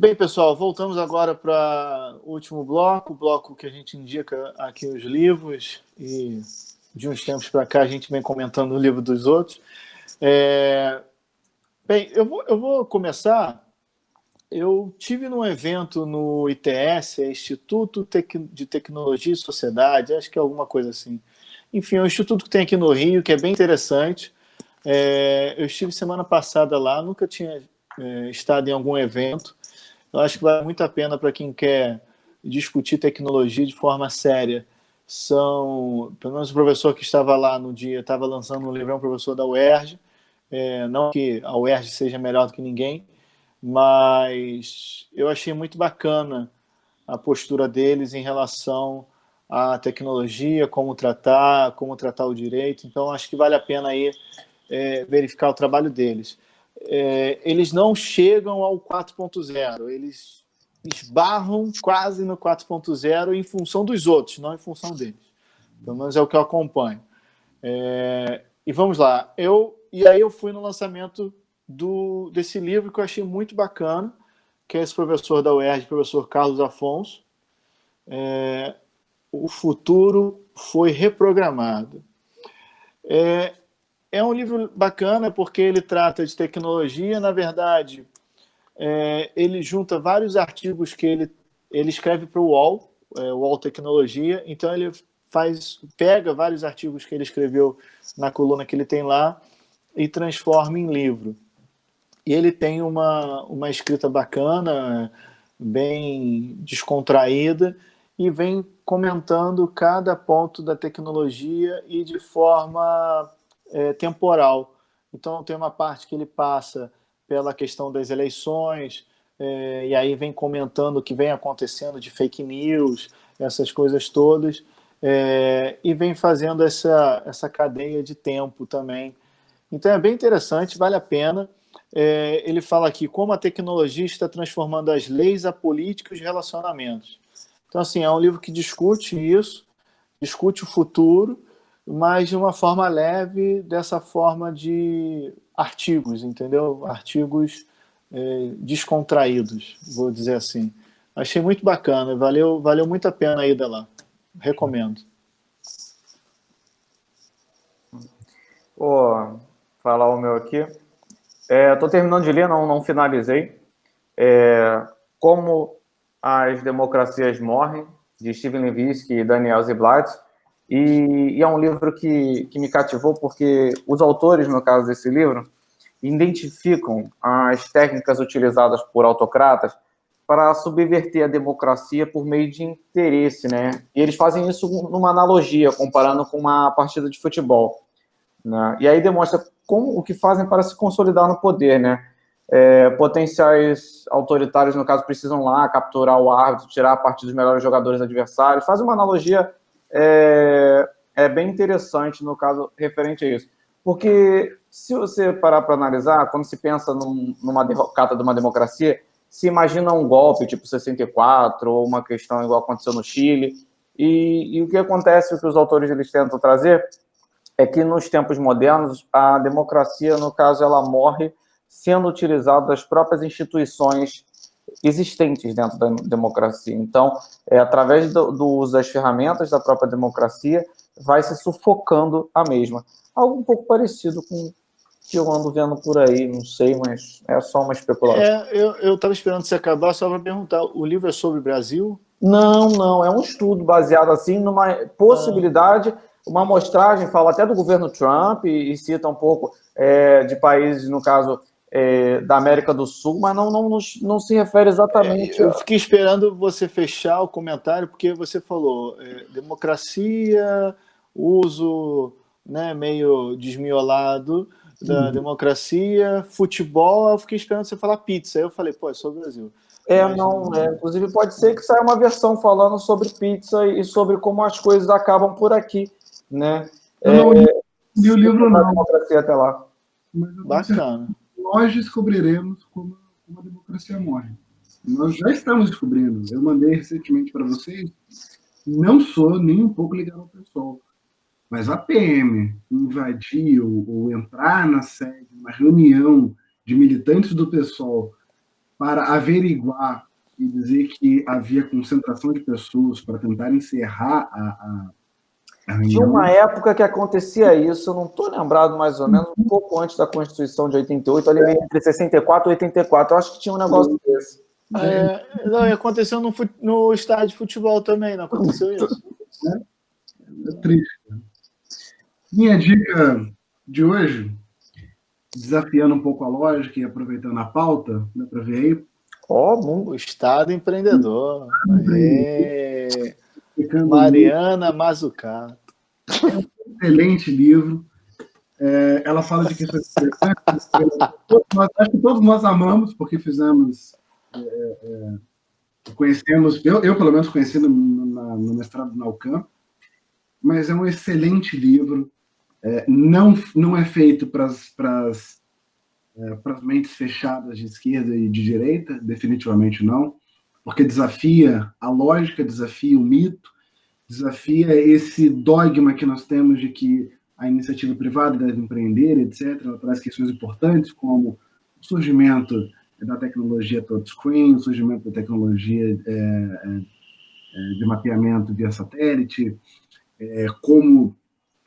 Bem, pessoal, voltamos agora para o último bloco, o bloco que a gente indica aqui os livros e de uns tempos para cá a gente vem comentando o livro dos outros. É... Bem, eu vou, eu vou começar. Eu tive num evento no ITS, é Instituto de Tecnologia e Sociedade, acho que é alguma coisa assim. Enfim, é um instituto que tem aqui no Rio, que é bem interessante. É... eu estive semana passada lá, nunca tinha é, estado em algum evento. Eu acho que vale muito a pena para quem quer discutir tecnologia de forma séria. São, pelo menos o professor que estava lá no dia, estava lançando um livro, é um professor da UERJ. É, não que a UERJ seja melhor do que ninguém, mas eu achei muito bacana a postura deles em relação à tecnologia, como tratar, como tratar o direito. Então, acho que vale a pena aí é, verificar o trabalho deles é, eles não chegam ao 4.0, eles esbarram quase no 4.0 em função dos outros, não em função deles. Pelo menos é o que eu acompanho. É, e vamos lá. Eu e aí eu fui no lançamento do desse livro que eu achei muito bacana, que é esse professor da UERJ, professor Carlos Afonso. É, o futuro foi reprogramado. É, é um livro bacana porque ele trata de tecnologia, na verdade, é, ele junta vários artigos que ele, ele escreve para o UOL, é, UOL Tecnologia, então ele faz pega vários artigos que ele escreveu na coluna que ele tem lá e transforma em livro. E ele tem uma, uma escrita bacana, bem descontraída, e vem comentando cada ponto da tecnologia e de forma é, temporal. Então, tem uma parte que ele passa pela questão das eleições, é, e aí vem comentando o que vem acontecendo de fake news, essas coisas todas, é, e vem fazendo essa, essa cadeia de tempo também. Então, é bem interessante, vale a pena. É, ele fala aqui como a tecnologia está transformando as leis, a política e os relacionamentos. Então, assim, é um livro que discute isso, discute o futuro, mas de uma forma leve, dessa forma de artigos, entendeu? Artigos é, descontraídos, vou dizer assim. Achei muito bacana, valeu, valeu muito a pena a ida lá. Recomendo. Vou falar o meu aqui. Estou é, terminando de ler, não, não finalizei. É, Como as Democracias Morrem, de Steven Levitsky e Daniel Ziblatt e, e, é um livro que, que me cativou porque os autores, no caso desse livro, identificam as técnicas utilizadas por autocratas para subverter a democracia por meio de interesse, né? E eles fazem isso numa analogia, comparando com uma partida de futebol. Né? E aí demonstra como o que fazem para se consolidar no poder, né? É, potenciais autoritários, no caso, precisam lá capturar o árbitro, tirar a partir dos melhores jogadores adversários. Faz uma analogia é, é bem interessante no caso referente a isso. Porque se você parar para analisar, quando se pensa num, numa derrocada de uma democracia, se imagina um golpe tipo 64 ou uma questão igual aconteceu no Chile. E, e o que acontece, o que os autores eles tentam trazer, é que nos tempos modernos a democracia, no caso, ela morre sendo utilizada das próprias instituições existentes dentro da democracia. Então, é, através do, do uso das ferramentas da própria democracia, vai se sufocando a mesma. Algo um pouco parecido com o que eu ando vendo por aí, não sei, mas é só uma especulação. É, eu estava esperando você acabar só para perguntar, o livro é sobre o Brasil? Não, não, é um estudo baseado assim numa possibilidade, ah. uma amostragem, fala até do governo Trump e, e cita um pouco é, de países, no caso, é, da América do Sul, mas não, não, não, se refere exatamente. É, eu fiquei esperando você fechar o comentário, porque você falou é, democracia, uso né, meio desmiolado da hum. democracia, futebol, eu fiquei esperando você falar pizza. Aí eu falei, pô, é sobre o Brasil. É, mas, não, é, inclusive pode ser que saia uma versão falando sobre pizza e sobre como as coisas acabam por aqui, né? Eu não li, li o livro não. Democracia até lá. Bacana nós descobriremos como, como a democracia morre. Nós já estamos descobrindo. Eu mandei recentemente para vocês. Não sou nem um pouco ligado ao pessoal. Mas a PM invadir ou, ou entrar na sede, uma reunião de militantes do pessoal para averiguar e dizer que havia concentração de pessoas para tentar encerrar a, a Tinha uma época que acontecia isso, eu não estou lembrado mais ou menos, um pouco antes da Constituição de 88, ali entre 64 e 84, eu acho que tinha um negócio desse. É, não, aconteceu no, no estádio de futebol também, não aconteceu isso. É, é triste. Minha dica de hoje, desafiando um pouco a lógica e aproveitando a pauta, dá para ver aí, Ó, o Estado empreendedor. É. Mariana Mazucato. É um excelente livro. É, ela fala de questões interessantes. acho que todos nós amamos, porque fizemos. É, é, conhecemos, eu, eu, pelo menos conheci no, na, no mestrado na UCAM, mas é um excelente livro. É, não, não é feito para as é, para as mentes fechadas de esquerda e de direita, definitivamente não, porque desafia a lógica, desafia o mito, desafia esse dogma que nós temos de que a iniciativa privada deve empreender, etc. Ela traz questões importantes como o surgimento da tecnologia touchscreen, o surgimento da tecnologia é, é, é, de mapeamento via satélite, é, como,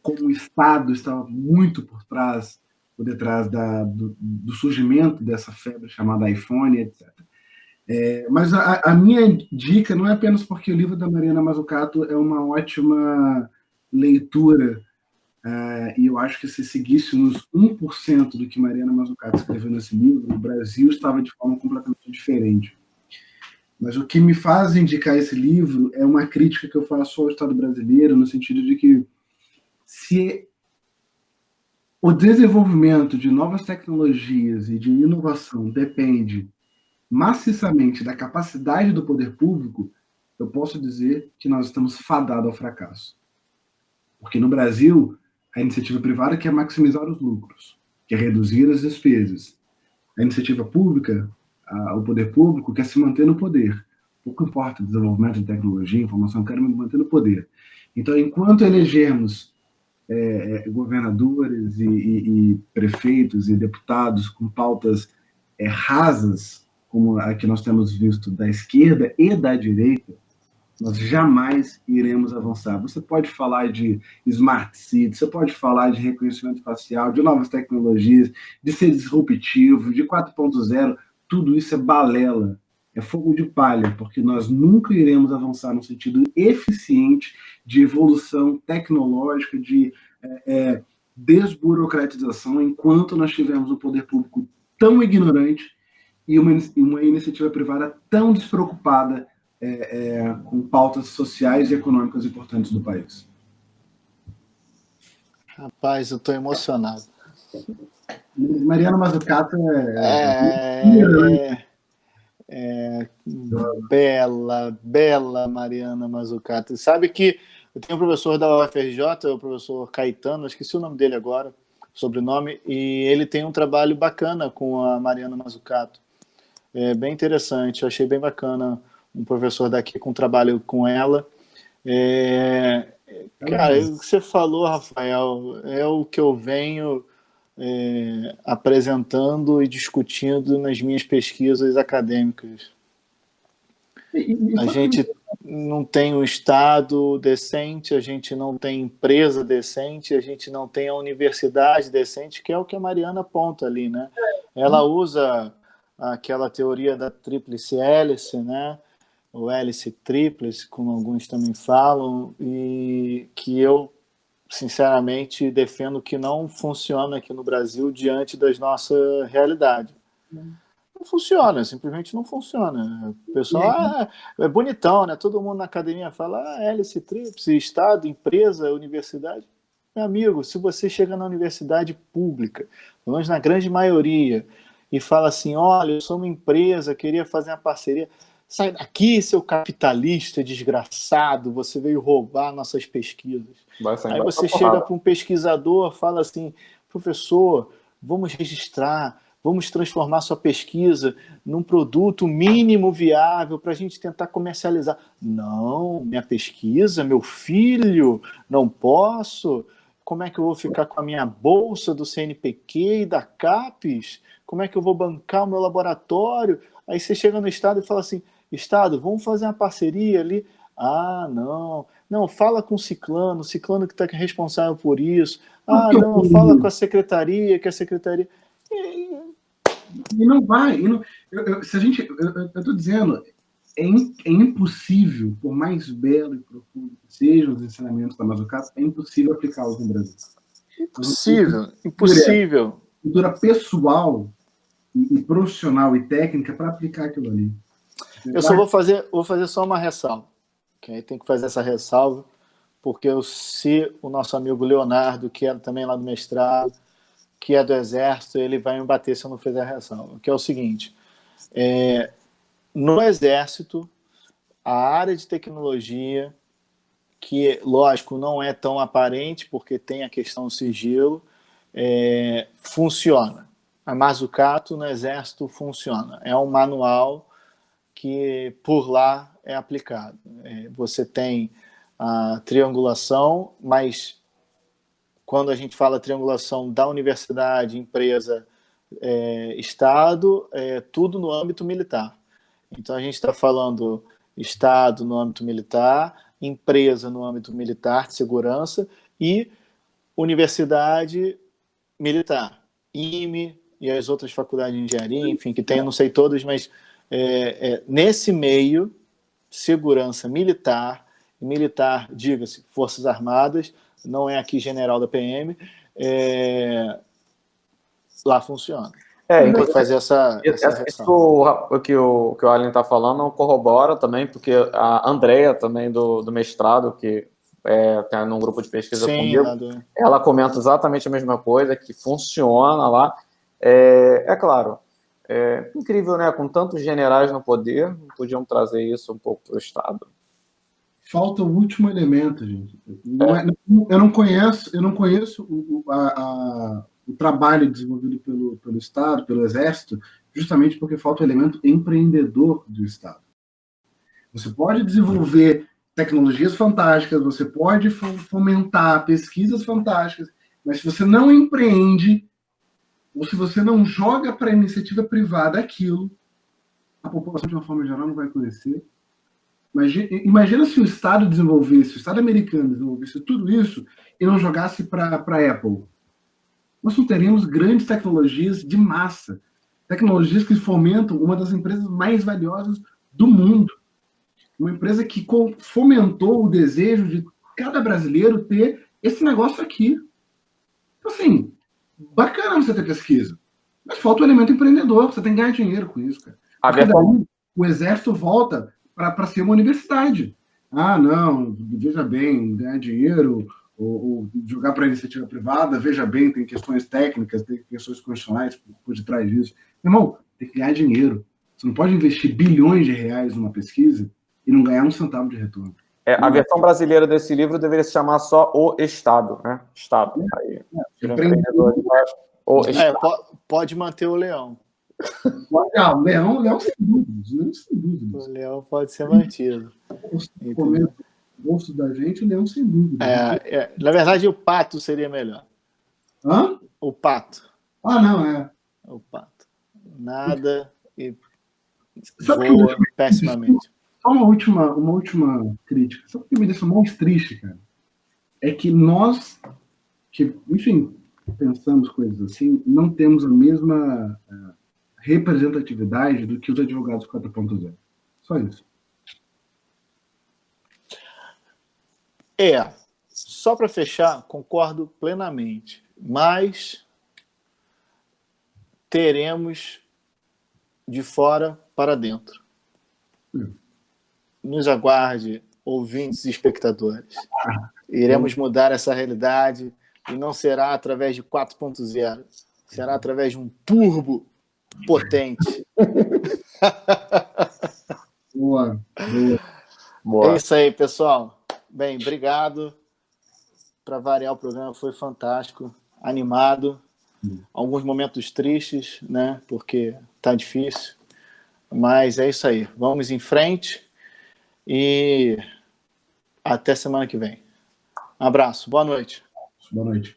como o Estado estava muito por trás por detrás da, do, do, surgimento dessa febre chamada iPhone, etc. É, mas a, a, minha dica não é apenas porque o livro da Mariana Mazzucato é uma ótima leitura, uh, e eu acho que se seguíssemos 1% do que Mariana Mazzucato escreveu nesse livro, o Brasil estava de forma completamente diferente. Mas o que me faz indicar esse livro é uma crítica que eu faço ao Estado brasileiro, no sentido de que se o desenvolvimento de novas tecnologias e de inovação depende maciçamente da capacidade do poder público, eu posso dizer que nós estamos fadados ao fracasso. Porque no Brasil, a iniciativa privada quer maximizar os lucros, quer reduzir as despesas. A iniciativa pública, a, o poder público, quer se manter no poder. Pouco importa o desenvolvimento de tecnologia, informação, quer me manter no poder. Então, enquanto elegermos é, é, governadores e, e, e, prefeitos e deputados com pautas é, rasas, como a que nós temos visto da esquerda e da direita, nós jamais iremos avançar. Você pode falar de smart city, você pode falar de reconhecimento facial, de novas tecnologias, de ser disruptivo, de 4.0, tudo isso é balela é fogo de palha, porque nós nunca iremos avançar no sentido eficiente de evolução tecnológica, de é, é, desburocratização, enquanto nós tivermos um poder público tão ignorante e uma, uma iniciativa privada tão despreocupada é, é, com pautas sociais e econômicas importantes do país. Rapaz, eu estou emocionado. Mariana Mazzucato é, é, é é, bela, bela Mariana Mazzucato. Sabe que eu tenho um professor da UFRJ, o professor Caetano, esqueci o nome dele agora, sobrenome, e ele tem um trabalho bacana com a Mariana Mazzucato. É bem interessante, eu achei bem bacana um professor daqui com trabalho com ela. É, cara, o que você falou, Rafael, é o que eu venho é, apresentando e discutindo nas minhas pesquisas acadêmicas. A gente não tem um Estado decente, a gente não tem empresa decente, a gente não tem a universidade decente, que é o que a Mariana aponta ali, né? Ela usa aquela teoria da tríplice hélice, né? O hélice tríplice, como alguns também falam, e que eu sinceramente, defendo que não funciona aqui no Brasil diante das nossa realidade. Não funciona, simplesmente não funciona. O pessoal ah, é bonitão, né? Todo mundo na academia fala ah, hélice, tríplice, Estado, empresa, universidade. Meu amigo, se você chega na universidade pública, pelo menos na grande maioria, e fala assim: olha, eu sou uma empresa, queria fazer uma parceria. Sai daqui, seu capitalista desgraçado, você veio roubar nossas pesquisas. Aí você chega para um pesquisador, fala assim, professor, vamos registrar, vamos transformar sua pesquisa num produto mínimo viável para a gente tentar comercializar. Não, minha pesquisa, meu filho, não posso. Como é que eu vou ficar com a minha bolsa do CNPq e da CAPES? Como é que eu vou bancar o meu laboratório? Aí você chega no Estado e fala assim: Estado, vamos fazer uma parceria ali. Ah, não. Não, fala com o ciclano, o ciclano que está responsável por isso. Ah, não, fala com a secretaria, que a secretaria. E, não vai. E não, eu, eu, se a gente. Eu estou dizendo, é, in, é, impossível, por mais belo e profundo que sejam os ensinamentos da Mazzucato, é impossível aplicá-los no Brasil. Impossível, impossível. Cultura pessoal e, profissional e técnica para aplicar aquilo ali. Eu só vou fazer, vou fazer só uma ressalva. Aí tem que fazer essa ressalva, porque eu, se o nosso amigo Leonardo, que é também lá do mestrado, que é do Exército, ele vai me bater se eu não fizer a ressalva. Que é o seguinte: é, no Exército, a área de tecnologia, que lógico não é tão aparente, porque tem a questão do sigilo, é, funciona. A Mazucato no Exército funciona. É um manual que por lá é aplicado. É, você tem a triangulação, mas quando a gente fala triangulação da universidade, empresa, é, Estado, é tudo no âmbito militar. Então a gente está falando Estado no âmbito militar, empresa no âmbito militar de segurança e universidade militar, IME e as outras faculdades de engenharia, enfim, que tem, não sei todas, mas é, é, nesse meio, segurança militar, militar, diga-se, Forças Armadas, não é aqui general da PM, é, lá funciona. É, tem que fazer essa. essa isso o que o, que o Allen está falando corrobora também, porque a Andrea, também do, do mestrado, que é, tem num grupo de pesquisa Sim, comigo, do... ela comenta exatamente a mesma coisa, que funciona lá. É, é claro, é incrível, né? Com tantos generais no poder, podiam trazer isso um pouco para o Estado. Falta o último elemento, gente. Não é, eu não conheço, eu não conheço o, a, a, o trabalho desenvolvido pelo, pelo Estado, pelo Exército, justamente porque falta o elemento empreendedor do Estado. Você pode desenvolver tecnologias fantásticas, você pode fomentar pesquisas fantásticas, mas se você não empreende, ou se você não joga para a iniciativa privada aquilo, a população, de uma forma geral, não vai conhecer. Imagina, imagina se o Estado desenvolvesse, o Estado americano desenvolvesse tudo isso e não jogasse para a Apple. Nós não teríamos grandes tecnologias de massa, tecnologias que fomentam uma das empresas mais valiosas do mundo. Uma empresa que fomentou o desejo de cada brasileiro ter esse negócio aqui. Então, assim, bacana você ter pesquisa. Mas falta o elemento empreendedor, você tem que ganhar dinheiro com isso, cara. Porque daí, o exército volta para ser uma universidade. Ah, não, veja bem, ganhar dinheiro ou, ou jogar para a iniciativa privada, veja bem, tem questões técnicas, tem questões constitucionais por, por detrás disso. Irmão, tem que ganhar dinheiro. Você não pode investir bilhões de reais numa pesquisa e não ganhar um centavo de retorno. É, a versão brasileira desse livro deveria se chamar só O Estado, né? Estado. É, Aí, é, o é, pode manter o leão. Ah, o leão, o leão sem dúvidas, leão sem dúvidas. O leão pode ser mantido. O bolso da gente, o leão sem dúvida. É, é, na verdade, o pato seria melhor. Hã? O pato. Ah, não, é. O pato. Nada e Sabe voa que pessimamente. Só uma última, uma última crítica. O que me deixa mais triste, cara? É que nós, que, enfim, pensamos coisas assim, não temos a mesma uh, representatividade do que os advogados 4.0. Só isso. É, só para fechar, concordo plenamente, mas teremos de fora para dentro. Hum nos aguarde, ouvintes e espectadores. Iremos mudar essa realidade e não será através de 4.0, será através de um turbo potente. boa, boa. É isso aí, pessoal. Bem, obrigado. Para variar o programa foi fantástico, animado. Alguns momentos tristes, né? Porque tá difícil. Mas é isso aí. Vamos em frente. E até semana que vem. Um abraço, boa noite. Boa noite.